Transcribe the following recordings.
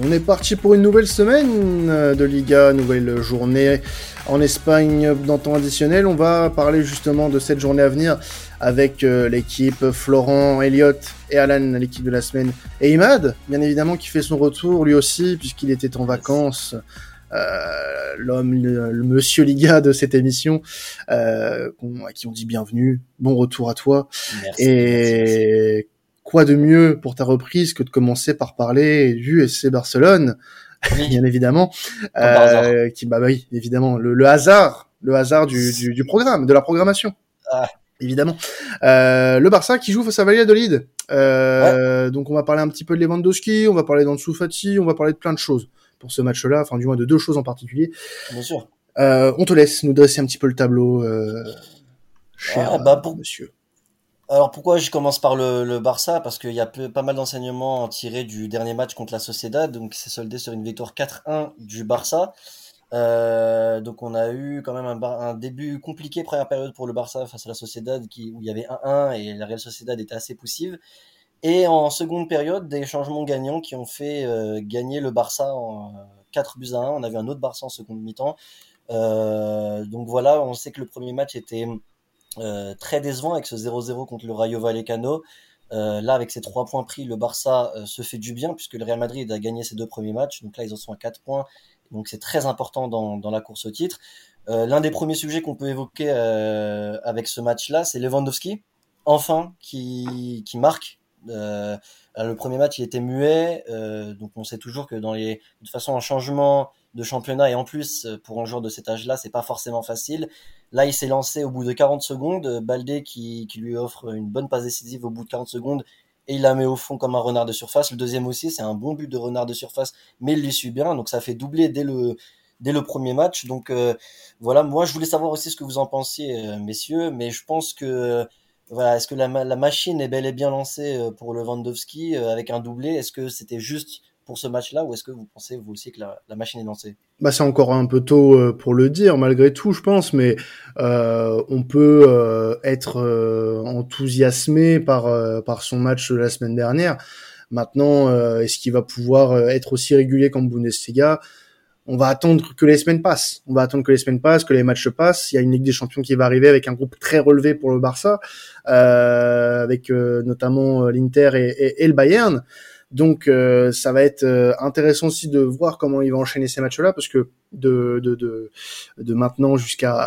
On est parti pour une nouvelle semaine euh, de Liga, nouvelle journée en Espagne dans temps additionnel. On va parler justement de cette journée à venir avec euh, l'équipe Florent, Elliott et Alan, l'équipe de la semaine. Et Imad, bien évidemment, qui fait son retour lui aussi, puisqu'il était en vacances. Euh, l'homme, le, monsieur Liga de cette émission, euh, à qui on dit bienvenue, bon retour à toi. Merci, et quoi de mieux pour ta reprise que de commencer par parler du SC Barcelone, bien évidemment, euh, qui bah oui, évidemment, le, le hasard, le hasard du, du, du programme, de la programmation. Ah. Évidemment. Euh, le Barça qui joue face à Valladolid. Euh, Donc on va parler un petit peu de Lewandowski, on va parler d'Ansu Fati, on va parler de plein de choses pour ce match-là, enfin du moins de deux choses en particulier. Bien sûr. Euh, on te laisse nous dresser un petit peu le tableau, euh, cher Ah, bah, pour- monsieur. Alors pourquoi je commence par le, Barça? Parce qu'il y a peu- pas mal d'enseignements tirés du dernier match contre la Sociedad, donc c'est soldé sur une victoire 4-1 du Barça. Euh, donc on a eu quand même un, début compliqué première période pour le Barça face à la Sociedad qui, où il y avait 1-1 et la Real Sociedad était assez poussive. Et en seconde période, des changements gagnants qui ont fait euh, gagner le Barça en 4 buts à 1. On a vu un autre Barça en seconde mi-temps. Euh, donc voilà, on sait que le premier match était euh, très décevant avec ce 0-0 contre le Rayo Vallecano. Euh, là, avec ces trois points pris, le Barça euh, se fait du bien puisque le Real Madrid a gagné ses deux premiers matchs. Donc là, ils en sont à 4 points. Donc c'est très important dans, la course au titre. L'un des premiers sujets qu'on peut évoquer avec ce match-là, c'est Lewandowski, enfin, qui marque. Euh, le premier match, il était muet, euh, donc on sait toujours que dans les, de toute façon, un changement de championnat et en plus euh, pour un joueur de cet âge-là, c'est pas forcément facile. Là, il s'est lancé au bout de 40 secondes, euh, Baldé qui, lui offre une bonne passe décisive au bout de 40 secondes et il la met au fond comme un renard de surface. Le deuxième aussi, c'est un bon but de renard de surface, mais il lui suit bien, donc ça fait doubler dès le dès le premier match. Donc euh, voilà, moi je voulais savoir aussi ce que vous en pensiez, euh, messieurs, mais je pense que euh, voilà, est-ce que la, ma- la machine est bel et bien lancée euh, pour Lewandowski euh, avec un doublé? Est-ce que c'était juste pour ce match-là ou est-ce que vous pensez vous aussi que la, machine est lancée? Bah, c'est encore un peu tôt euh, pour le dire, malgré tout, je pense, mais on peut être enthousiasmé par par son match de la semaine dernière. Maintenant, est-ce qu'il va pouvoir être aussi régulier qu'en Bundesliga? On va attendre que les semaines passent. On va attendre que les semaines passent, que les matchs passent. Il y a une Ligue des Champions qui va arriver avec un groupe très relevé pour le Barça, euh, avec euh, notamment euh, l'Inter et, et- et le Bayern. Donc euh, ça va être euh, intéressant aussi de voir comment il va enchaîner ces matchs-là parce que de de de, de maintenant jusqu'à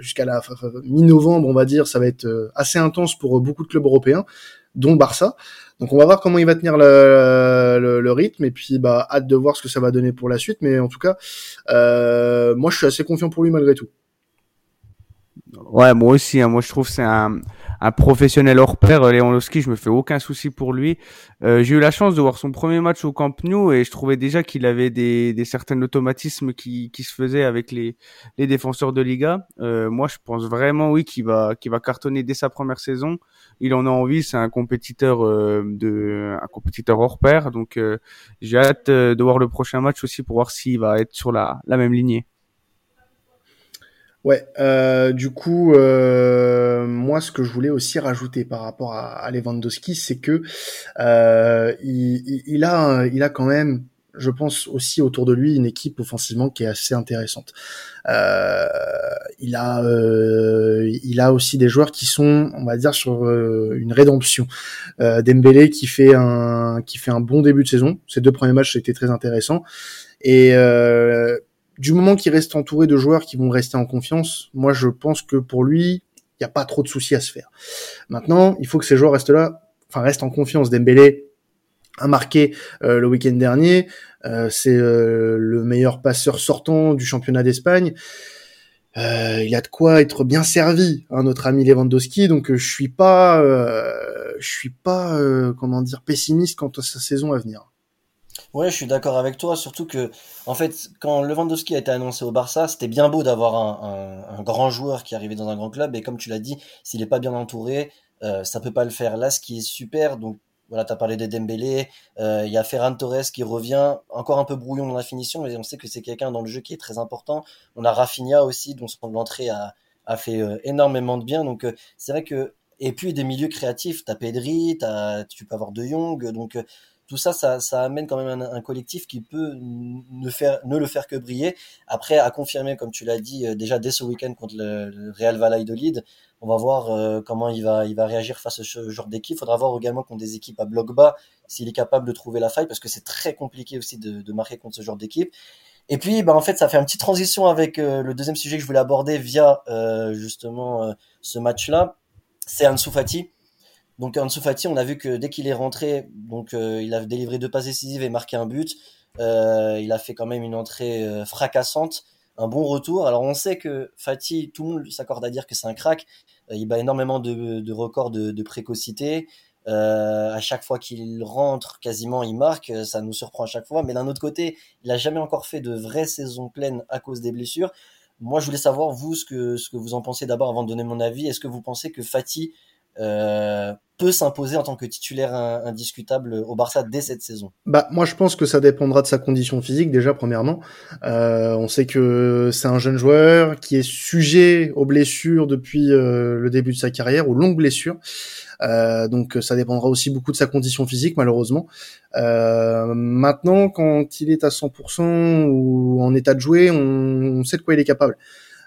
jusqu'à la mi-novembre, on va dire, ça va être euh, assez intense pour beaucoup de clubs européens, dont Barça. Donc on va voir comment il va tenir le, le, le rythme et puis bah hâte de voir ce que ça va donner pour la suite. Mais en tout cas, euh, moi je suis assez confiant pour lui malgré tout. Ouais, moi aussi. hein. Moi, je trouve c'est un, un professionnel hors pair. euh, Lewandowski, je me fais aucun souci pour lui. Euh, j'ai eu la chance de voir son premier match au Camp Nou et je trouvais déjà qu'il avait des, des certains automatismes qui, qui se faisaient avec les, les défenseurs de Liga. Euh, moi, je pense vraiment, oui, qu'il va, qu'il va cartonner dès sa première saison. Il en a envie. C'est un compétiteur euh, de, un compétiteur hors pair. Donc, euh, j'ai hâte euh, de voir le prochain match aussi pour voir s'il va être sur la, la même lignée. Ouais, euh, du coup, euh, moi, ce que je voulais aussi rajouter par rapport à, à Lewandowski, c'est que euh, il, il- a, il a quand même, je pense aussi autour de lui une équipe offensivement qui est assez intéressante. Euh, il a, euh, il a aussi des joueurs qui sont, on va dire, sur euh, une rédemption. Dembélé qui fait un, qui fait un bon début de saison. Ses deux premiers matchs étaient très intéressants. Et du moment qu'il reste entouré de joueurs qui vont rester en confiance, moi je pense que pour lui, il n'y a pas trop de soucis à se faire. Maintenant, il faut que ces joueurs restent là, enfin restent en confiance. Dembélé a marqué euh, le week-end dernier, euh, c'est euh, le meilleur passeur sortant du championnat d'Espagne. Euh, il a de quoi être bien servi, hein, notre ami Lewandowski. Donc je suis pas, je suis pas, comment dire, pessimiste quant à sa saison à venir. Ouais, je suis d'accord avec toi, surtout que, en fait, quand Lewandowski a été annoncé au Barça, c'était bien beau d'avoir un, grand joueur qui arrivait dans un grand club, et comme tu l'as dit, s'il n'est pas bien entouré, euh, ça peut pas le faire. Là, ce qui est super, donc voilà, tu as parlé de Dembélé, euh, il y a Ferran Torres qui revient, encore un peu brouillon dans la finition, mais on sait que c'est quelqu'un dans le jeu qui est très important. On a Rafinha aussi, dont son entrée a, a fait euh, énormément de bien, donc euh, c'est vrai que et puis des milieux créatifs, t'as Pedri, t'as, tu peux avoir De Jong, donc tout ça, ça, ça amène quand même un, collectif qui peut ne, faire, ne le faire que briller. Après, à confirmer, comme tu l'as dit, euh, déjà dès ce week-end contre le, Real Valladolid, on va voir euh, comment il va, il va réagir face à ce genre d'équipe. Il faudra voir également contre des équipes à bloc bas s'il est capable de trouver la faille, parce que c'est très compliqué aussi de, de marquer contre ce genre d'équipe. Et puis, bah, en fait, ça fait une petite transition avec euh, le deuxième sujet que je voulais aborder via justement ce match-là. C'est Ansu Fati donc Ansu Fati, on a vu que dès qu'il est rentré, donc euh, il a délivré deux passes décisives et marqué un but. Euh, il a fait quand même une entrée euh, fracassante, un bon retour. Alors on sait que Fati, tout le monde s'accorde à dire que c'est un crack. il bat énormément de, records de, précocité. à chaque fois qu'il rentre, quasiment il marque. Ça nous surprend à chaque fois. Mais d'un autre côté, il a jamais encore fait de vraie saison pleine à cause des blessures. Moi, je voulais savoir vous ce que ce que vous en pensez d'abord avant de donner mon avis. Est-ce que vous pensez que Fati euh, peut s'imposer en tant que titulaire indiscutable au Barça dès cette saison Bah moi je pense que ça dépendra de sa condition physique déjà premièrement. Euh, on sait que c'est un jeune joueur qui est sujet aux blessures depuis euh, le début de sa carrière, aux longues blessures. Euh, donc ça dépendra aussi beaucoup de sa condition physique malheureusement. Euh, maintenant quand il est à 100% ou en état de jouer, on sait de quoi il est capable.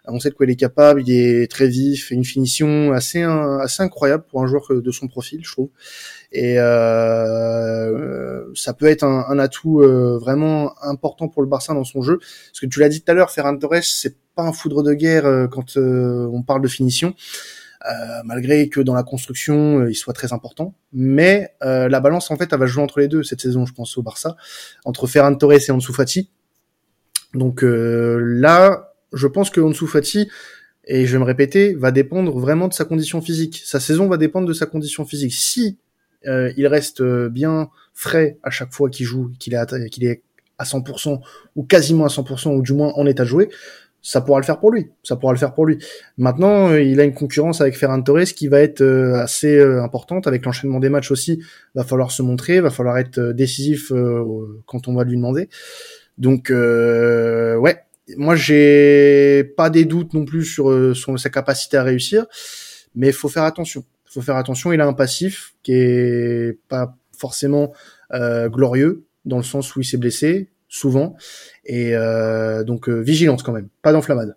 On sait de quoi il est capable, il est très vif, une finition assez assez incroyable pour un joueur de son profil, je trouve. Et euh, ça peut être un, atout euh, vraiment important pour le Barça dans son jeu. Parce que tu l'as dit tout à l'heure, Ferran Torres, c'est pas un foudre de guerre euh, quand on parle de finition. malgré que dans la construction il soit très important, mais la balance en fait elle va jouer entre les deux cette saison, je pense au Barça, entre Ferran Torres et Ansu Fati. Donc là, je pense que Ansu Fati, et je vais me répéter, va dépendre vraiment de sa condition physique. Sa saison va dépendre de sa condition physique. Si euh, il reste euh, bien frais à chaque fois qu'il joue, qu'il est, à, qu'il est à 100% ou quasiment à 100% ou du moins en état de jouer, ça pourra le faire pour lui. Ça pourra le faire pour lui. Maintenant, euh, il a une concurrence avec Ferran Torres qui va être assez importante avec l'enchaînement des matchs aussi. Va falloir se montrer, va falloir être décisif quand on va lui demander. Donc ouais, moi j'ai pas des doutes non plus sur, euh, sa capacité à réussir, mais il faut faire attention. Il faut faire attention. Il a un passif qui est pas forcément euh, glorieux dans le sens où il s'est blessé souvent et euh, donc vigilance quand même, pas d'enflammade.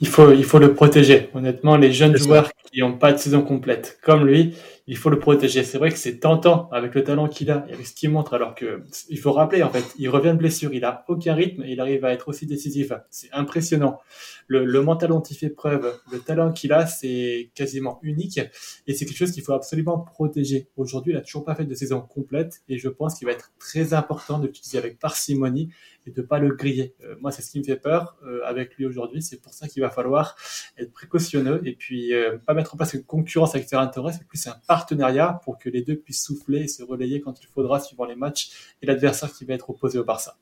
Il faut, il faut le protéger. Honnêtement, les jeunes joueurs qui n'ont pas de saison complète, comme lui, il faut le protéger. C'est vrai que c'est tentant avec le talent qu'il a et avec ce qu'il montre, alors que il faut rappeler en fait, il revient de blessure, il a aucun rythme et il arrive à être aussi décisif. C'est impressionnant. Le, le, mental dont il fait preuve, le talent qu'il a, c'est quasiment unique et c'est quelque chose qu'il faut absolument protéger. Aujourd'hui, il a toujours pas fait de saison complète et je pense qu'il va être très important de avec parcimonie et de pas le griller. Euh, moi, c'est ce qui me fait peur euh, avec lui aujourd'hui. C'est pour ça qu'il va falloir être précautionneux et puis euh, pas mettre en place une concurrence avec Ferran Torres, c'est plus un partenariat pour que les deux puissent souffler et se relayer quand il faudra suivant les matchs et l'adversaire qui va être opposé au Barça.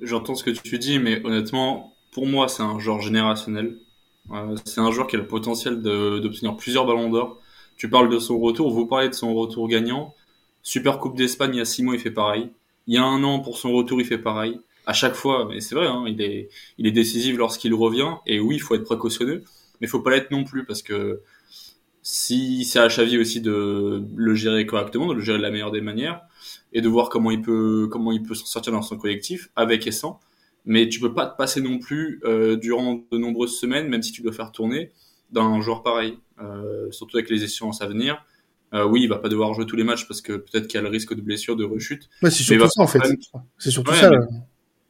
J'entends ce que tu dis, mais honnêtement, pour moi, c'est un joueur générationnel. Euh, c'est un joueur qui a le potentiel d'obtenir plusieurs ballons d'or. Tu parles de son retour, vous parlez de son retour gagnant. Super Coupe d'Espagne, il y a six mois, il fait pareil. Il y a un an, pour son retour, il fait pareil. À chaque fois, mais c'est vrai, hein, il, est, décisif lorsqu'il revient. Et oui, il faut être précautionneux, mais il faut pas l'être non plus, parce que si c'est à Xavi aussi de le gérer correctement, de le gérer de la meilleure des manières et de voir comment il peut comment il peut s'en sortir dans son collectif avec et sans. Mais tu peux pas te passer non plus euh, durant de nombreuses semaines, même si tu dois faire tourner, d'un joueur pareil, euh, surtout avec les échéances à venir. Euh, oui, il va pas devoir jouer tous les matchs parce que peut-être qu'il y a le risque de blessure, de rechute. Ouais, c'est surtout ça en fait. C'est surtout ça. Mais...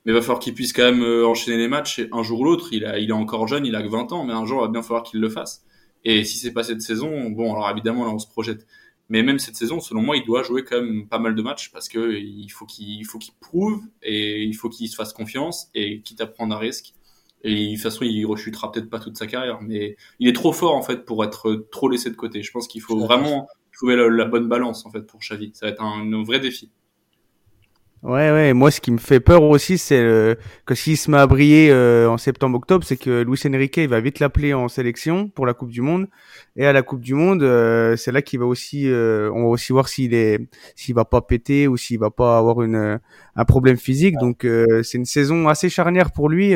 il va falloir qu'il puisse quand même enchaîner les matchs un jour ou l'autre. Il, a, il est encore jeune, il a que 20 ans, mais un jour il va bien falloir qu'il le fasse. Et si c'est pas cette saison, bon, alors évidemment, là, on se projette. Mais même cette saison, selon moi, il doit jouer quand même pas mal de matchs parce que il faut qu'il faut qu'il prouve et il faut qu'il se fasse confiance et quitte à prendre un risque. Et de toute façon, il rechutera peut-être pas toute sa carrière, mais il est trop fort en fait pour être trop laissé de côté. Je pense qu'il faut vraiment trouver la, bonne balance en fait pour Xavi. Ça va être un vrai défi. Ouais, ouais. Moi, ce qui me fait peur aussi, c'est euh, que s'il se met à briller euh, en septembre-octobre, c'est que Luis Enrique il va vite l'appeler en sélection pour la Coupe du Monde. Et à la Coupe du Monde, euh, c'est là qu'il va aussi, on va aussi voir s'il est, s'il va pas péter ou s'il va pas avoir une un problème physique. Donc, c'est une saison assez charnière pour lui.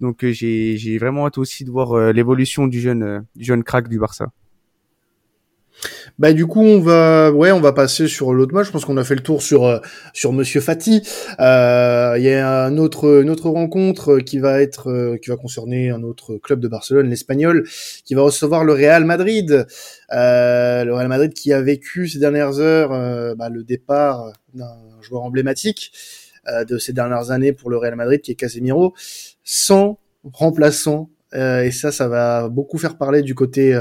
donc, j'ai j'ai vraiment hâte aussi de voir l'évolution du jeune du jeune crack du Barça. Bah du coup on va ouais on va passer sur l'autre match. Je pense qu'on a fait le tour sur euh, sur Monsieur Fati. Euh, Il y a un autre une autre rencontre qui va être euh, qui va concerner un autre club de Barcelone, l'Espagnol, qui va recevoir le Real Madrid. Euh, le Real Madrid qui a vécu ces dernières heures bah, le départ d'un joueur emblématique de ces dernières années pour le Real Madrid qui est Casemiro, sans remplaçant. Et ça, ça va beaucoup faire parler du côté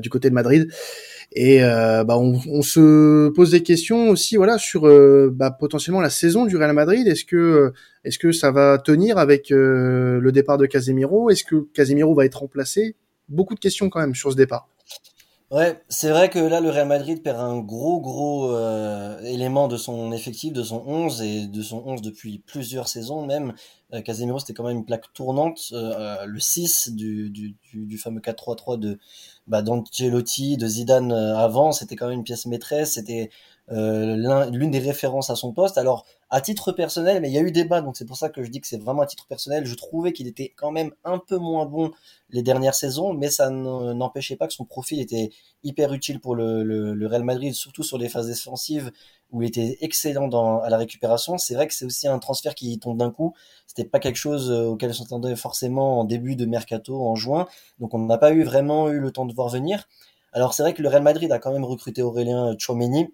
du côté de Madrid. Et euh, bah, on, on, se pose des questions aussi, voilà, sur euh, bah, potentiellement la saison du Real Madrid. Est-ce que est-ce que ça va tenir avec euh, le départ de Casemiro? Est-ce que Casemiro va être remplacé? Beaucoup de questions quand même sur ce départ. Ouais, c'est vrai que là, le Real Madrid perd un gros, gros euh, élément de son effectif, de son 11 et de son 11 depuis plusieurs saisons même. Euh, Casemiro, c'était quand même une plaque tournante. Euh, le 6 du, du, fameux 4-3-3 de bah, d'Ancelotti, de Zidane avant, c'était quand même une pièce maîtresse. C'était l'une des références à son poste. Alors, à titre personnel, mais il y a eu débat, donc c'est pour ça que je dis que c'est vraiment à titre personnel. Je trouvais qu'il était quand même un peu moins bon les dernières saisons, mais ça n'empêchait pas que son profil était hyper utile pour le, Real Madrid, surtout sur les phases défensives où il était excellent dans, à la récupération. C'est vrai que c'est aussi un transfert qui tombe d'un coup. C'était pas quelque chose euh, auquel on s'entendait forcément en début de mercato en juin, donc on n'a pas eu vraiment eu le temps de voir venir. Alors c'est vrai que le Real Madrid a quand même recruté Aurélien Chouameni euh,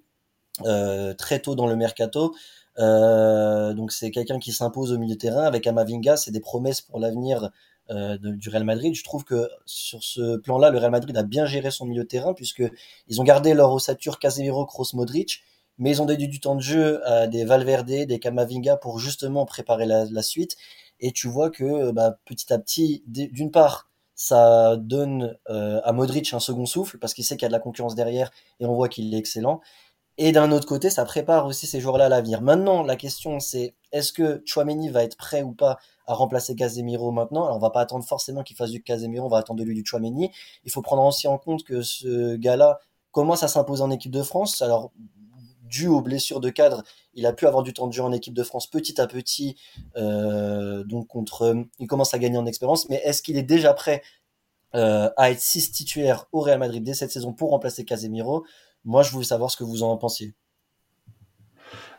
très tôt dans le mercato. Euh, donc c'est quelqu'un qui s'impose au milieu de terrain avec Amavinga, c'est des promesses pour l'avenir euh, du Real Madrid. Je trouve que sur ce plan-là, le Real Madrid a bien géré son milieu de terrain puisque ils ont gardé leur ossature Casemiro, Kroos, Modric, mais ils ont déduit du temps de jeu à des Valverde, des Camavinga pour justement préparer la, suite. Et tu vois que bah, petit à petit, d'une part, ça donne euh, à Modric un second souffle parce qu'il sait qu'il y a de la concurrence derrière et on voit qu'il est excellent. Et d'un autre côté, ça prépare aussi ces joueurs-là à l'avenir. Maintenant, la question c'est est-ce que Chouameni va être prêt ou pas à remplacer Casemiro maintenant? Alors, on va pas attendre forcément qu'il fasse du Casemiro, on va attendre de lui du Chouameni. Il faut prendre aussi en compte que ce gars-là commence à s'imposer en équipe de France. Alors, dû aux blessures de cadre, il a pu avoir du temps de jeu en équipe de France petit à petit. Euh, donc, contre, il commence à gagner en expérience. Mais est-ce qu'il est déjà prêt euh, à être 6 titulaire au Real Madrid dès cette saison pour remplacer Casemiro? Moi, je voulais savoir ce que vous en pensiez.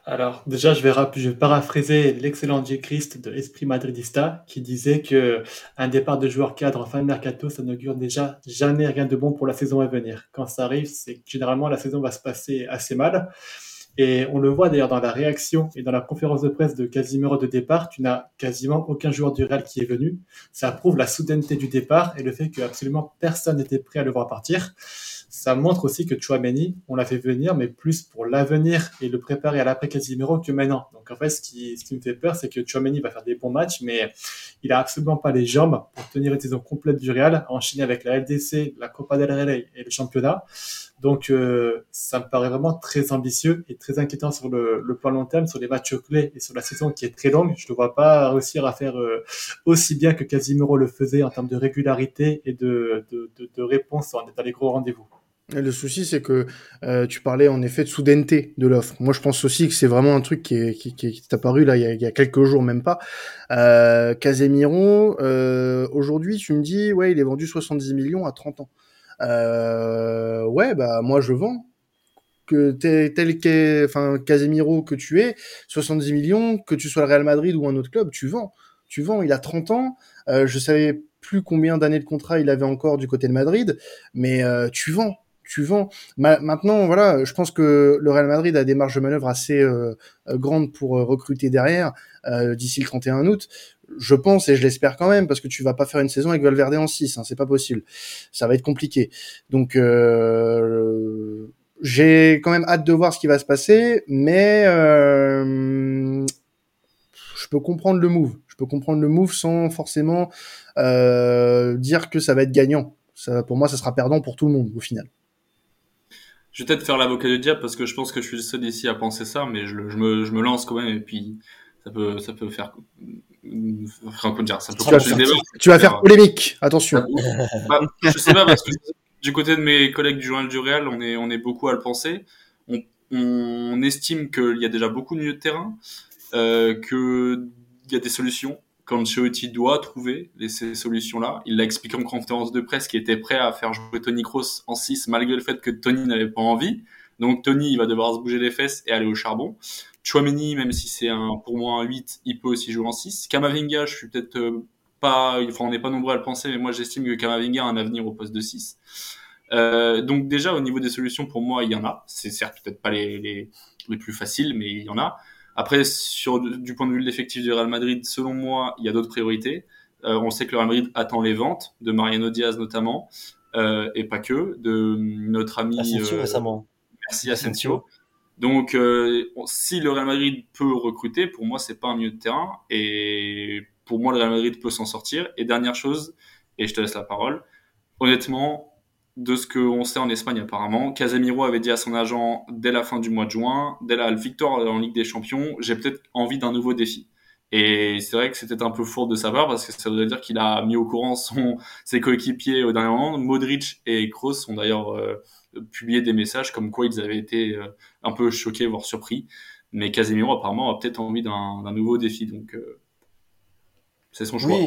Alors, déjà, je vais, je vais paraphraser l'excellent J. Christ de Esprit Madridista qui disait que un départ de joueur cadre en fin de mercato, ça n'augure déjà jamais rien de bon pour la saison à venir. Quand ça arrive, c'est généralement la saison va se passer assez mal. Et on le voit d'ailleurs dans la réaction et dans la conférence de presse de Casimiro de départ, tu n'as quasiment aucun joueur du Real qui est venu. Ça prouve la soudaineté du départ et le fait que absolument personne n'était prêt à le voir partir ça montre aussi que Chouameni, on l'a fait venir, mais plus pour l'avenir et le préparer à l'après Casimiro que maintenant. Donc en fait, ce qui, ce qui me fait peur, c'est que Chouameni va faire des bons matchs, mais il a absolument pas les jambes pour tenir une saison complète du Real, enchaîner avec la LDC, la Copa del Rey et le championnat. Donc euh, ça me paraît vraiment très ambitieux et très inquiétant sur le, le, plan long terme, sur les matchs clés et sur la saison qui est très longue. Je ne vois pas réussir à faire euh, aussi bien que Casimiro le faisait en termes de régularité et de, de, réponse dans les gros rendez-vous. Le souci, c'est que euh, tu parlais en effet de soudaineté de l'offre. Moi, je pense aussi que c'est vraiment un truc qui est, qui, est apparu là il y, a, quelques jours, même pas. Euh, Casemiro, aujourd'hui, tu me dis, ouais, il est vendu 70 millions à 30 ans. Euh, ouais, bah moi, je vends. Que tel qu'est, enfin, Casemiro que tu es, 70 millions, que tu sois le Real Madrid ou un autre club, tu vends. Tu vends. Il a 30 ans. Euh, je savais plus combien d'années de contrat il avait encore du côté de Madrid, mais euh, tu vends tu vends. maintenant, voilà, je pense que le Real Madrid a des marges de manœuvre assez euh, euh, grandes pour euh, recruter derrière d'ici le 31 août. Je pense et je l'espère quand même parce que tu vas pas faire une saison avec Valverde en 6, hein, c'est pas possible. Ça va être compliqué. Donc j'ai quand même hâte de voir ce qui va se passer, mais je peux comprendre le move. Je peux comprendre le move sans forcément dire que ça va être gagnant. Ça, pour moi, ça sera perdant pour tout le monde au final. Je vais peut-être faire l'avocat du diable parce que je pense que je suis le seul ici à penser ça, mais je, je, me, je me lance quand même et puis ça peut, ça peut faire. Enfin, dire, ça peut tu, vas faire, tu vas faire polémique, attention. Bah, je sais pas parce que du côté de mes collègues du journal du Real, on est, on est beaucoup à le penser. On, on estime qu'il y a déjà beaucoup de milieux de terrain, euh, qu'il y a des solutions, qu'Ancelotti doit trouver ces solutions-là. Il l'a expliqué en conférence de presse qu'il était prêt à faire jouer Tony Kroos en 6 malgré le fait que Tony n'avait pas envie. Donc Tony, il va devoir se bouger les fesses et aller au charbon. Chouameni, même si c'est un, pour moi un 8, il peut aussi jouer en 6. Kamavinga, je suis peut-être euh, pas, enfin on n'est pas nombreux à le penser, mais moi j'estime que Kamavinga a un avenir au poste de 6. Euh, donc déjà au niveau des solutions, pour moi, il y en a. C'est certes peut-être pas les, les, les plus faciles, mais il y en a. Après, sur du point de vue de l'effectif du Real Madrid, selon moi, il y a d'autres priorités. Euh, on sait que le Real Madrid attend les ventes de Mariano Diaz notamment, euh, et pas que, de notre ami. Asensio récemment. Merci Asensio. Donc, euh, si le Real Madrid peut recruter, pour moi, c'est pas un milieu de terrain. Et pour moi, le Real Madrid peut s'en sortir. Et dernière chose, et je te laisse la parole. Honnêtement, de ce qu'on sait en Espagne apparemment, Casemiro avait dit à son agent dès la fin du mois de juin, dès la victoire en Ligue des Champions, j'ai peut-être envie d'un nouveau défi. Et c'est vrai que c'était un peu fort de savoir parce que ça voudrait dire qu'il a mis au courant son, ses coéquipiers au dernier moment. Modric et Kroos ont d'ailleurs euh, publié des messages comme quoi ils avaient été euh, un peu choqués, voire surpris. Mais Casemiro apparemment a peut-être envie d'un nouveau défi. Donc euh, c'est son choix.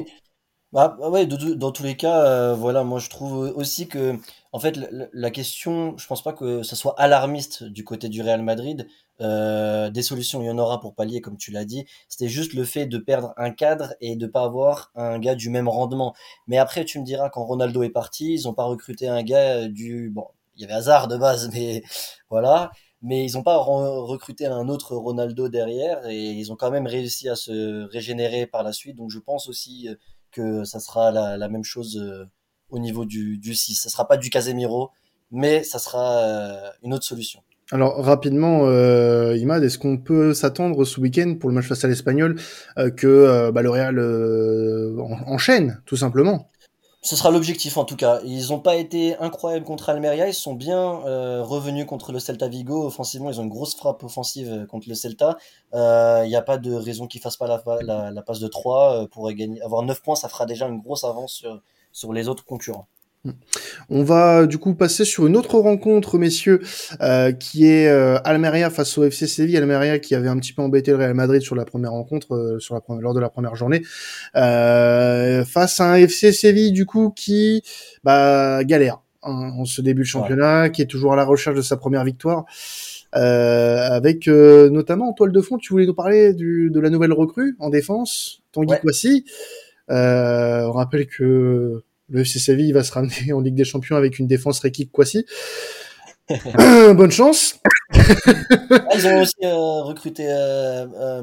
Bah, bah ouais, dans tous les cas, euh, voilà, moi je trouve aussi que, en fait, la, question, je pense pas que ça soit alarmiste du côté du Real Madrid. Euh, des solutions, il y en aura pour pallier, comme tu l'as dit. C'était juste le fait de perdre un cadre et de pas avoir un gars du même rendement. Mais après, tu me diras, quand Ronaldo est parti, ils ont pas recruté un gars du, bon, il y avait hasard de base, mais voilà. Mais ils ont pas re- recruté un autre Ronaldo derrière et ils ont quand même réussi à se régénérer par la suite. Donc je pense aussi que ça sera la, même chose euh, au niveau du, du 6. Ça sera pas du Casemiro, mais ça sera euh, une autre solution. Alors rapidement, euh, Imad, est-ce qu'on peut s'attendre ce week-end pour le match face à l'Espagnol que euh, bah, le Real en- enchaîne tout simplement? Ce sera l'objectif en tout cas. Ils n'ont pas été incroyables contre Almeria, ils sont bien euh, revenus contre le Celta Vigo. Offensivement, ils ont une grosse frappe offensive euh, contre le Celta. Euh, Il n'y a pas de raison qu'ils fassent pas la, passe de 3 euh, pour gagner. Avoir 9 points, ça fera déjà une grosse avance sur les autres concurrents. On va du coup passer sur une autre rencontre, messieurs, euh, qui est euh, Almeria face au FC Séville. Almeria qui avait un petit peu embêté le Real Madrid sur la première rencontre, euh, sur la première, lors de la première journée, euh, face à un FC Séville du coup qui bah, galère hein, en ce début de championnat, qui est toujours à la recherche de sa première victoire. Euh, avec euh, notamment en toile de fond, tu voulais nous parler du, de la nouvelle recrue en défense, Tanguy Ouais. Kouassi. Euh, on rappelle que le FC Séville va se ramener en Ligue des Champions avec une défense Rekik Kwasi. Bonne chance. Ah, ils ont aussi euh, recruté euh, euh,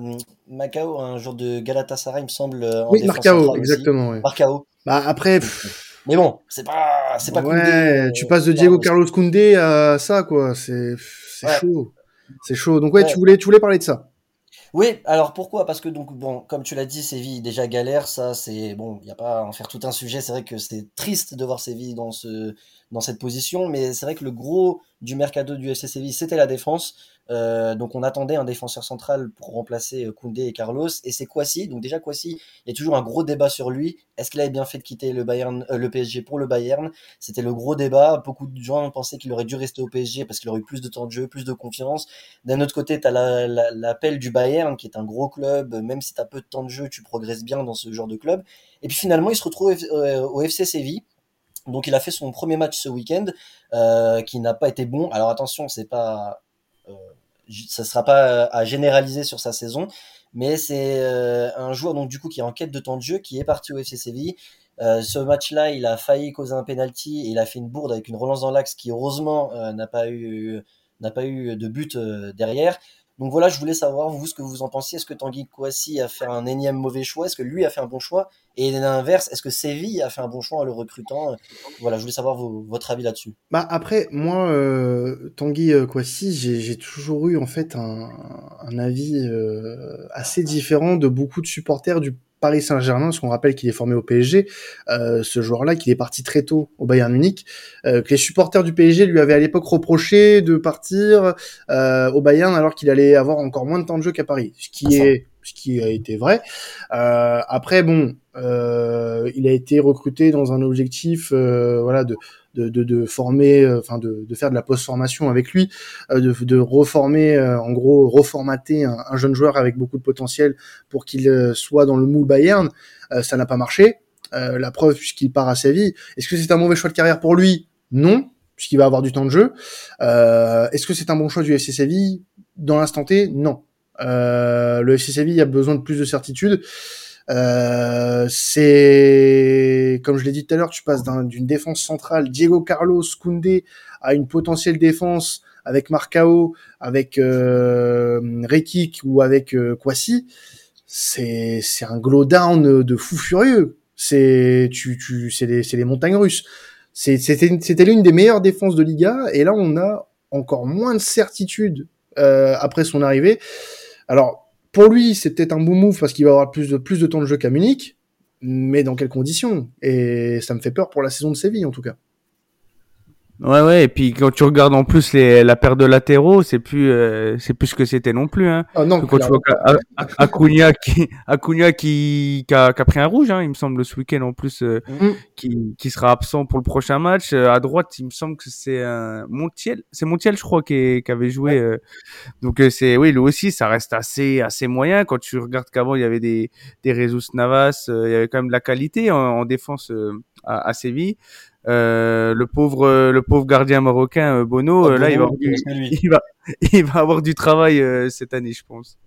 Macao, un joueur de Galatasaray, il me semble, en Oui, Marcao, exactement. ouais. Marcao. Bah après, pff, Mais bon, c'est pas, c'est pas ouais, Koundé, tu passes de. Diego Carlos Koundé à ça, quoi. C'est, c'est Ouais. chaud. C'est chaud. Donc ouais, Ouais. tu voulais, tu voulais parler de ça. Oui, alors pourquoi? Parce que donc bon, comme tu l'as dit, Séville déjà galère, ça c'est bon, il y a pas à en faire tout un sujet. C'est vrai que c'est triste de voir Séville dans ce dans cette position, mais c'est vrai que le gros du mercato du FC Séville, c'était la défense. Euh, donc on attendait un défenseur central pour remplacer euh, Koundé et Carlos, et c'est Kwasi. Donc déjà Kwasi, il y a toujours un gros débat sur lui. Est-ce qu'il avait bien fait de quitter le Bayern, euh, le PSG pour le Bayern? C'était le gros débat. Beaucoup de gens pensaient qu'il aurait dû rester au PSG parce qu'il aurait eu plus de temps de jeu, plus de confiance. D'un autre côté, tu as l'appel la, l'appel du Bayern, qui est un gros club. Même si tu as peu de temps de jeu, tu progresses bien dans ce genre de club. Et puis finalement, il se retrouve au FC Séville. Donc il a fait son premier match ce week-end, qui n'a pas été bon. Alors attention, c'est pas, euh, ça sera pas à généraliser sur sa saison, mais c'est euh, un joueur donc du coup qui est en quête de temps de jeu, qui est parti au FC Séville. Euh, ce match-là, il a failli causer un penalty et il a fait une bourde avec une relance dans l'axe qui heureusement euh, n'a pas eu de but euh, derrière. Donc voilà, je voulais savoir vous ce que vous en pensiez. Est-ce que Tanguy Kouassi a fait un énième mauvais choix? Est-ce que lui a fait un bon choix? Et l'inverse, est-ce que Séville a fait un bon choix en le recrutant? Voilà, je voulais savoir votre avis là-dessus. Bah après, moi, euh, Tanguy euh, Kouassi, j'ai toujours eu en fait un, un avis euh, assez différent de beaucoup de supporters du Paris Saint-Germain, parce qu'on rappelle qu'il est formé au PSG, euh, ce joueur-là, qu'il est parti très tôt au Bayern Munich, euh, que les supporters du PSG lui avaient à l'époque reproché de partir euh, au Bayern alors qu'il allait avoir encore moins de temps de jeu qu'à Paris, ce qui est ce qui a été vrai. Euh, après, bon, euh, il a été recruté dans un objectif, euh, voilà, de de, de, de former, enfin de, de, faire de la post-formation avec lui, de, de reformer, en gros, reformater un, un, jeune joueur avec beaucoup de potentiel pour qu'il soit dans le moule Bayern. ça n'a pas marché. la preuve puisqu'il part à Séville. Est-ce que c'est un mauvais choix de carrière pour lui? Non, puisqu'il va avoir du temps de jeu. Est-ce que c'est un bon choix du FC Séville? Dans l'instant T, non. le FC Séville a besoin de plus de certitude. Euh, c'est, comme je l'ai dit tout à l'heure, tu passes d'une défense centrale, Diego Carlos, Koundé, à une potentielle défense avec Marcao, avec euh, ou avec euh, Kwasi. C'est, c'est un glow down de fou furieux. C'est, tu, tu, c'est les, c'est montagnes russes. C'était, c'était l'une des meilleures défenses de Liga, et là on a encore moins de certitude euh, après son arrivée. Alors pour lui, c'est peut-être un bon move parce qu'il va avoir plus de, plus de temps de jeu qu'à Munich, mais dans quelles conditions? Et ça me fait peur pour la saison de Séville, en tout cas. Ouais, ouais, et puis quand tu regardes en plus les, la paire de latéraux, c'est plus, euh, c'est plus ce que c'était non plus. Hein. Ah non, quand tu vois Acuna qui, Acuna qui, qui a, qui, a, pris un rouge, hein, il me semble, ce week-end en plus, euh, mm. qui, qui sera absent pour le prochain match. Euh, à droite, il me semble que c'est un Montiel, c'est Montiel, je crois, qui, qui avait joué. Euh, donc c'est, oui, lui aussi, ça reste assez, assez moyen. Quand tu regardes qu'avant, il y avait des, des Jesus Navas, il y avait quand même de la qualité en, en défense à, à Séville. Euh, le pauvre le pauvre gardien marocain euh, Bono, euh, là il va, avoir du, il va, il va avoir du travail cette année je pense.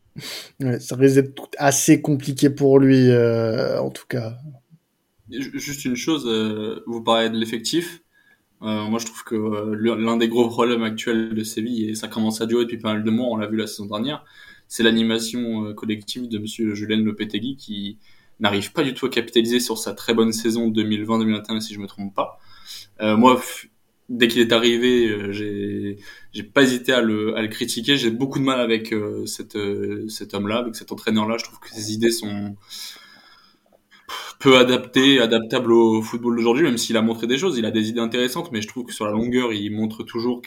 Ouais, ça risque d'être assez compliqué pour lui en tout cas. Juste une chose, vous parlez de l'effectif. moi je trouve que l'un des gros problèmes actuels de Séville et ça commence à durer depuis pas mal de mois, on l'a vu la saison dernière, c'est l'animation collective de Monsieur Julien Lopetegui qui n'arrive pas du tout à capitaliser sur sa très bonne saison 2020-2021 si je me trompe pas. Euh, moi, dès qu'il est arrivé, euh, j'ai j'ai pas hésité à le, à le critiquer. J'ai beaucoup de mal avec euh, cette, cet homme-là, avec cet entraîneur-là. Je trouve que ses idées sont peu adaptées, adaptables au football d'aujourd'hui, même s'il a montré des choses. Il a des idées intéressantes, mais je trouve que sur la longueur, il montre toujours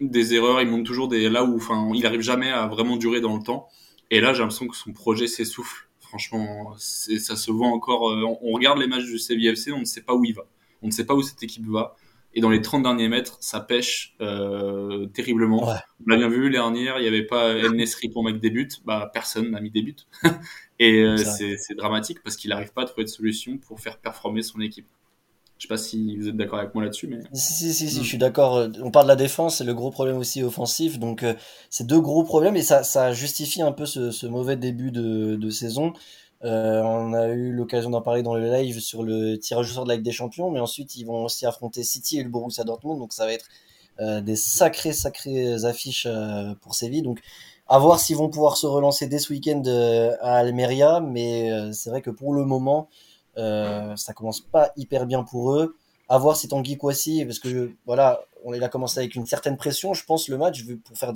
des erreurs. Il montre toujours des là où, enfin, il arrive jamais à vraiment durer dans le temps. Et là, j'ai l'impression que son projet s'essouffle. Franchement, ça se voit encore. On regarde les matchs du CVFC, on ne sait pas où il va. On ne sait pas où cette équipe va. Et dans les 30 derniers mètres, ça pêche euh, terriblement. On l'a bien vu dernière, il n'y avait pas El Nesri pour mettre des buts. Bah, personne n'a mis des buts. et euh, c'est dramatique parce qu'il n'arrive pas à trouver de solution pour faire performer son équipe. Je sais pas si vous êtes d'accord avec moi là-dessus, mais. Si, si, si, si, je suis d'accord. On parle de la défense, c'est le gros problème aussi offensif. Donc, euh, c'est deux gros problèmes et ça, ça justifie un peu ce, ce mauvais début de, de saison. Euh, on a eu l'occasion d'en parler dans le live sur le tirage au sort de la Ligue des Champions, mais ensuite ils vont aussi affronter City et le Borussia Dortmund, donc ça va être euh, des sacrées sacrées affiches euh, pour Séville. Donc à voir s'ils vont pouvoir se relancer dès ce week-end à Almeria, mais c'est vrai que pour le moment ça commence pas hyper bien pour eux. À voir si Tanguy Kouassi, parce que voilà, on il a commencé avec une certaine pression, je pense le match pour faire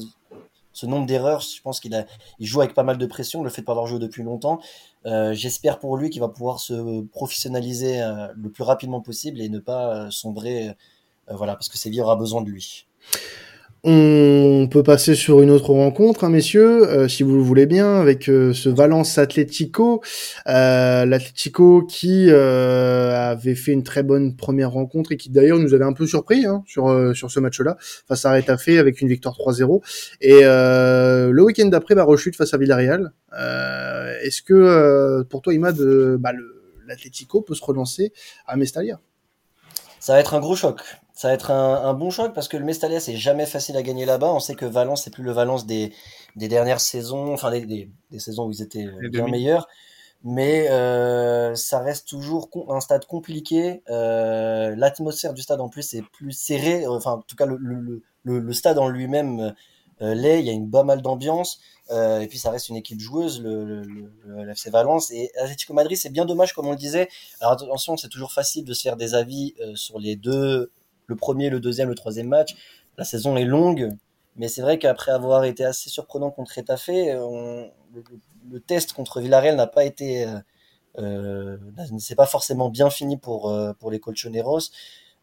ce nombre d'erreurs, je pense qu'il a, il joue avec pas mal de pression, le fait de pas avoir joué depuis longtemps. Euh, J'espère pour lui qu'il va pouvoir se professionnaliser euh, le plus rapidement possible et ne pas euh, sombrer, voilà, parce que Séville aura besoin de lui. On peut passer sur une autre rencontre, hein, messieurs, euh, si vous le voulez bien, avec euh, ce Valence Atlético. Euh, L'Atlético qui avait fait une très bonne première rencontre et qui d'ailleurs nous avait un peu surpris hein, sur sur ce match-là face à Retafe avec une victoire 3-0. Et le week-end d'après, bah, rechute face à Villarreal. Est-ce que pour toi, Imad, bah, l'Atlético peut se relancer à Mestalia Ça va être un gros choc ça va être un, bon choc parce que le Mestalla c'est jamais facile à gagner là-bas. On sait que Valence c'est plus le Valence des, des dernières saisons, enfin des, des, saisons où ils étaient bien meilleurs. Mais euh, ça reste toujours un stade compliqué. Euh, L'atmosphère du stade en plus est plus serrée. Enfin, en tout cas, le, le, le, le stade en lui-même euh, l'est. Il y a une pas mal d'ambiance. Et puis ça reste une équipe joueuse, le, FC Valence. Et Atlético Madrid, c'est bien dommage, comme on le disait. Alors attention, c'est toujours facile de se faire des avis sur les deux le premier, le deuxième, le troisième match. La saison est longue, mais c'est vrai qu'après avoir été assez surprenant contre Etafé, on, le, test contre Villarreal n'a pas été, euh, euh ne s'est pas forcément bien fini pour euh, pour les Colchoneros.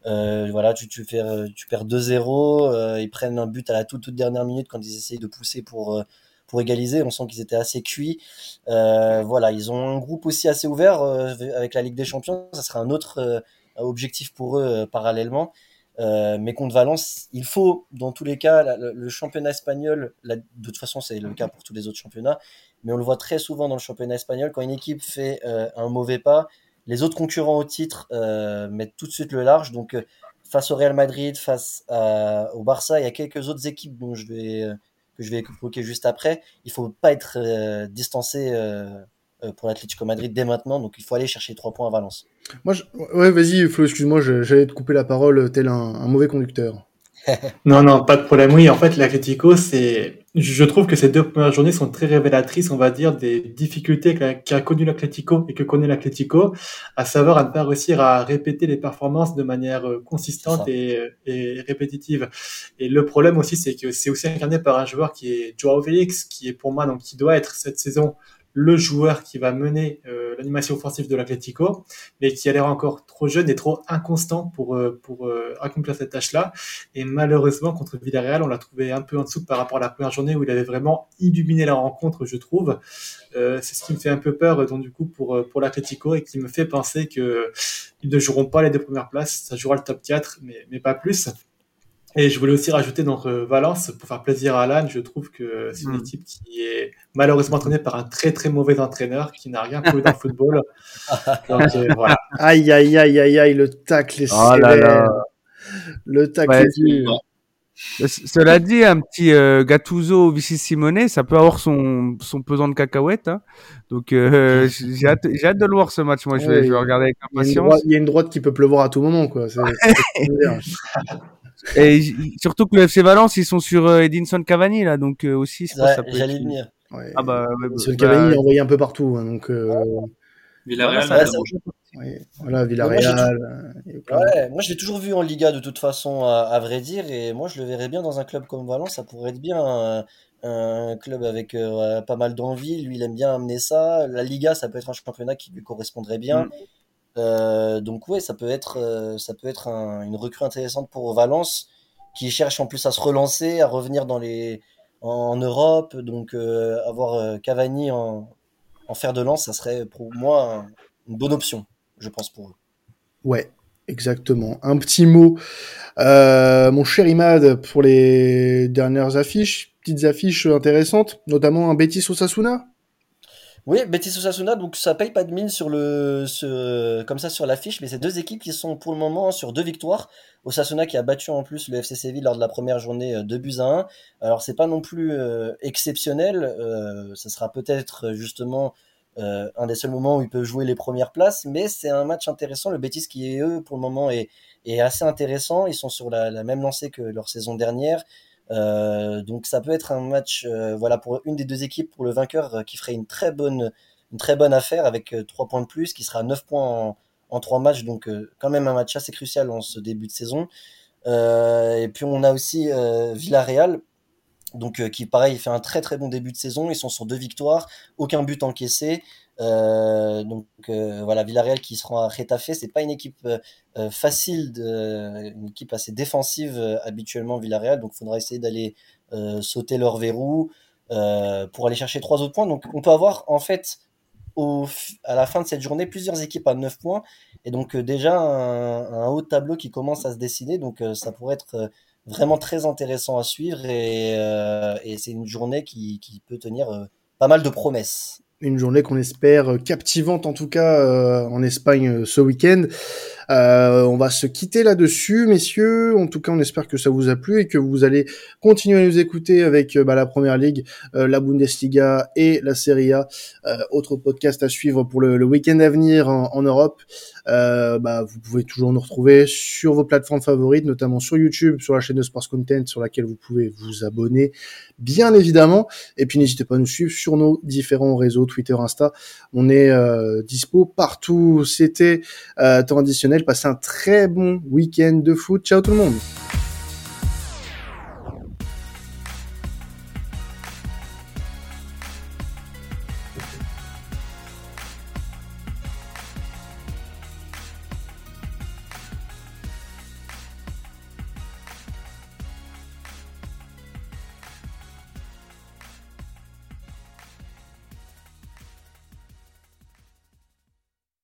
Euh, voilà, tu, tu, perds 2-0, euh, ils prennent un but à la toute, toute dernière minute quand ils essayent de pousser pour pour égaliser. On sent qu'ils étaient assez cuits. voilà, ils ont un groupe aussi assez ouvert avec la Ligue des Champions. Ça sera un autre objectif pour eux parallèlement. Mais contre Valence, il faut, dans tous les cas, le, championnat espagnol, de toute façon, c'est le cas pour tous les autres championnats, mais on le voit très souvent dans le championnat espagnol, quand une équipe fait un mauvais pas, les autres concurrents au titre mettent tout de suite le large. Donc, face au Real Madrid, face au Barça, il y a quelques autres équipes dont je vais, que je vais évoquer juste après. Il faut pas être distancé euh, pour l'Atlético Madrid dès maintenant. Donc il faut aller chercher trois points à Valence. Moi, je... ouais, vas-y, Flo, excuse-moi, j'allais te couper la parole tel un, un mauvais conducteur. non, non, pas de problème. Oui, en fait, l'Atlético, c'est, je trouve que ces deux premières journées sont très révélatrices, on va dire, des difficultés qu'a connu l'Atlético et que connaît l'Atlético, à savoir à ne pas réussir à répéter les performances de manière euh, consistante et, et, répétitive. Et le problème aussi, c'est que c'est aussi incarné par un joueur qui est Joao Félix, qui est pour moi, donc, qui doit être cette saison le joueur qui va mener euh, l'animation offensive de l'Atlético, mais qui a l'air encore trop jeune et trop inconstant pour, euh, pour euh, accomplir cette tâche-là. Et malheureusement, contre Villarreal, on l'a trouvé un peu en dessous par rapport à la première journée où il avait vraiment illuminé la rencontre, je trouve. c'est ce qui me fait un peu peur, donc du coup, pour, pour l'Atlético et qui me fait penser que ils ne joueront pas les deux premières places. Ça jouera le top 4, mais, mais pas plus. Et je voulais aussi rajouter donc euh, Valence pour faire plaisir à Alan. Je trouve que c'est une hmm. équipe qui est malheureusement entraînée par un très très mauvais entraîneur qui n'a rien prouvé dans le football. Donc, euh, voilà. Aïe aïe aïe aïe aïe le tacle est oh là là. Le tacle est dur. Cela dit, un petit euh, Gattuso Vici Simone, ça peut avoir son, son pesant de cacahuètes. Hein. Donc euh, j'ai hâte, hâte, de le voir ce match. Moi, je, vais, je vais regarder avec impatience. Il y, a une droite qui peut pleuvoir à tout moment, quoi. Et surtout que le FC Valence, ils sont sur euh, Edinson Cavani là, donc euh, aussi. Ouais, ça peut J'allais être... venir. Ouais. Ah bah, ouais, Edinson bah, Cavani, il est envoyé un peu partout, hein, donc. Euh... Villarreal, ouais, voilà, Villarreal. Moi, ouais, moi, je l'ai toujours vu en Liga de toute façon, à, à, vrai dire, et moi, je le verrais bien dans un club comme Valence. Ça pourrait être bien un, un club avec euh, pas mal d'envie. Lui, il aime bien amener ça. La Liga, ça peut être un championnat qui lui correspondrait bien. Mm. Euh, donc ouais, ça peut être, euh, ça peut être une recrue intéressante pour Valence, qui cherche en plus à se relancer, à revenir dans les, en, Europe. Donc euh, avoir Cavani en, en, fer de lance, ça serait pour moi une bonne option, je pense pour eux. Ouais, exactement. Un petit mot, mon cher Imad, pour les dernières affiches, petites affiches intéressantes, notamment un Betis Osasuna? Oui, Betis Osasuna, donc ça paye pas de mine sur le, comme ça sur l'affiche, mais c'est deux équipes qui sont pour le moment sur deux victoires. Osasuna qui a battu en plus le FC Séville lors de la première journée 2 euh, buts à 1. Alors c'est pas non plus euh, exceptionnel, euh, ça sera peut-être justement un des seuls moments où ils peuvent jouer les premières places, mais c'est un match intéressant. Le Betis qui est eux pour le moment est, est assez intéressant. Ils sont sur la même lancée que leur saison dernière. Euh, donc ça peut être un match, euh, voilà, pour une des deux équipes, pour le vainqueur, euh, qui ferait une très bonne, une très bonne affaire avec trois points de plus, qui sera 9 points en, en 3 matchs, donc quand même un match assez crucial en ce début de saison. et puis on a aussi Villarreal, donc qui pareil fait un très très bon début de saison. Ils sont sur deux victoires, aucun but encaissé. Euh, donc euh, voilà, Villarreal qui sera à Retafe, c'est pas une équipe euh, facile, une équipe assez défensive habituellement Villarreal, donc faudra essayer d'aller sauter leur verrou pour aller chercher trois autres points. Donc on peut avoir en fait à la fin de cette journée plusieurs équipes à 9 points. Et donc déjà un, haut tableau qui commence à se dessiner, donc ça pourrait être vraiment très intéressant à suivre. Et, c'est une journée qui peut tenir pas mal de promesses une journée qu'on espère captivante en tout cas euh, en Espagne euh, ce week-end. Euh, on va se quitter là-dessus, messieurs. En tout cas, on espère que ça vous a plu et que vous allez continuer à nous écouter avec bah, la Première Ligue, la Bundesliga et la Serie A. autre podcast à suivre pour le, week-end à venir en, en Europe. bah, vous pouvez toujours nous retrouver sur vos plateformes favorites, notamment sur YouTube, sur la chaîne de Sports Content, sur laquelle vous pouvez vous abonner, bien évidemment. Et puis n'hésitez pas à nous suivre sur nos différents réseaux Twitter, Insta. On est euh, dispo partout. C'était euh, temps additionnel. Passez un très bon week-end de foot. Ciao tout le monde.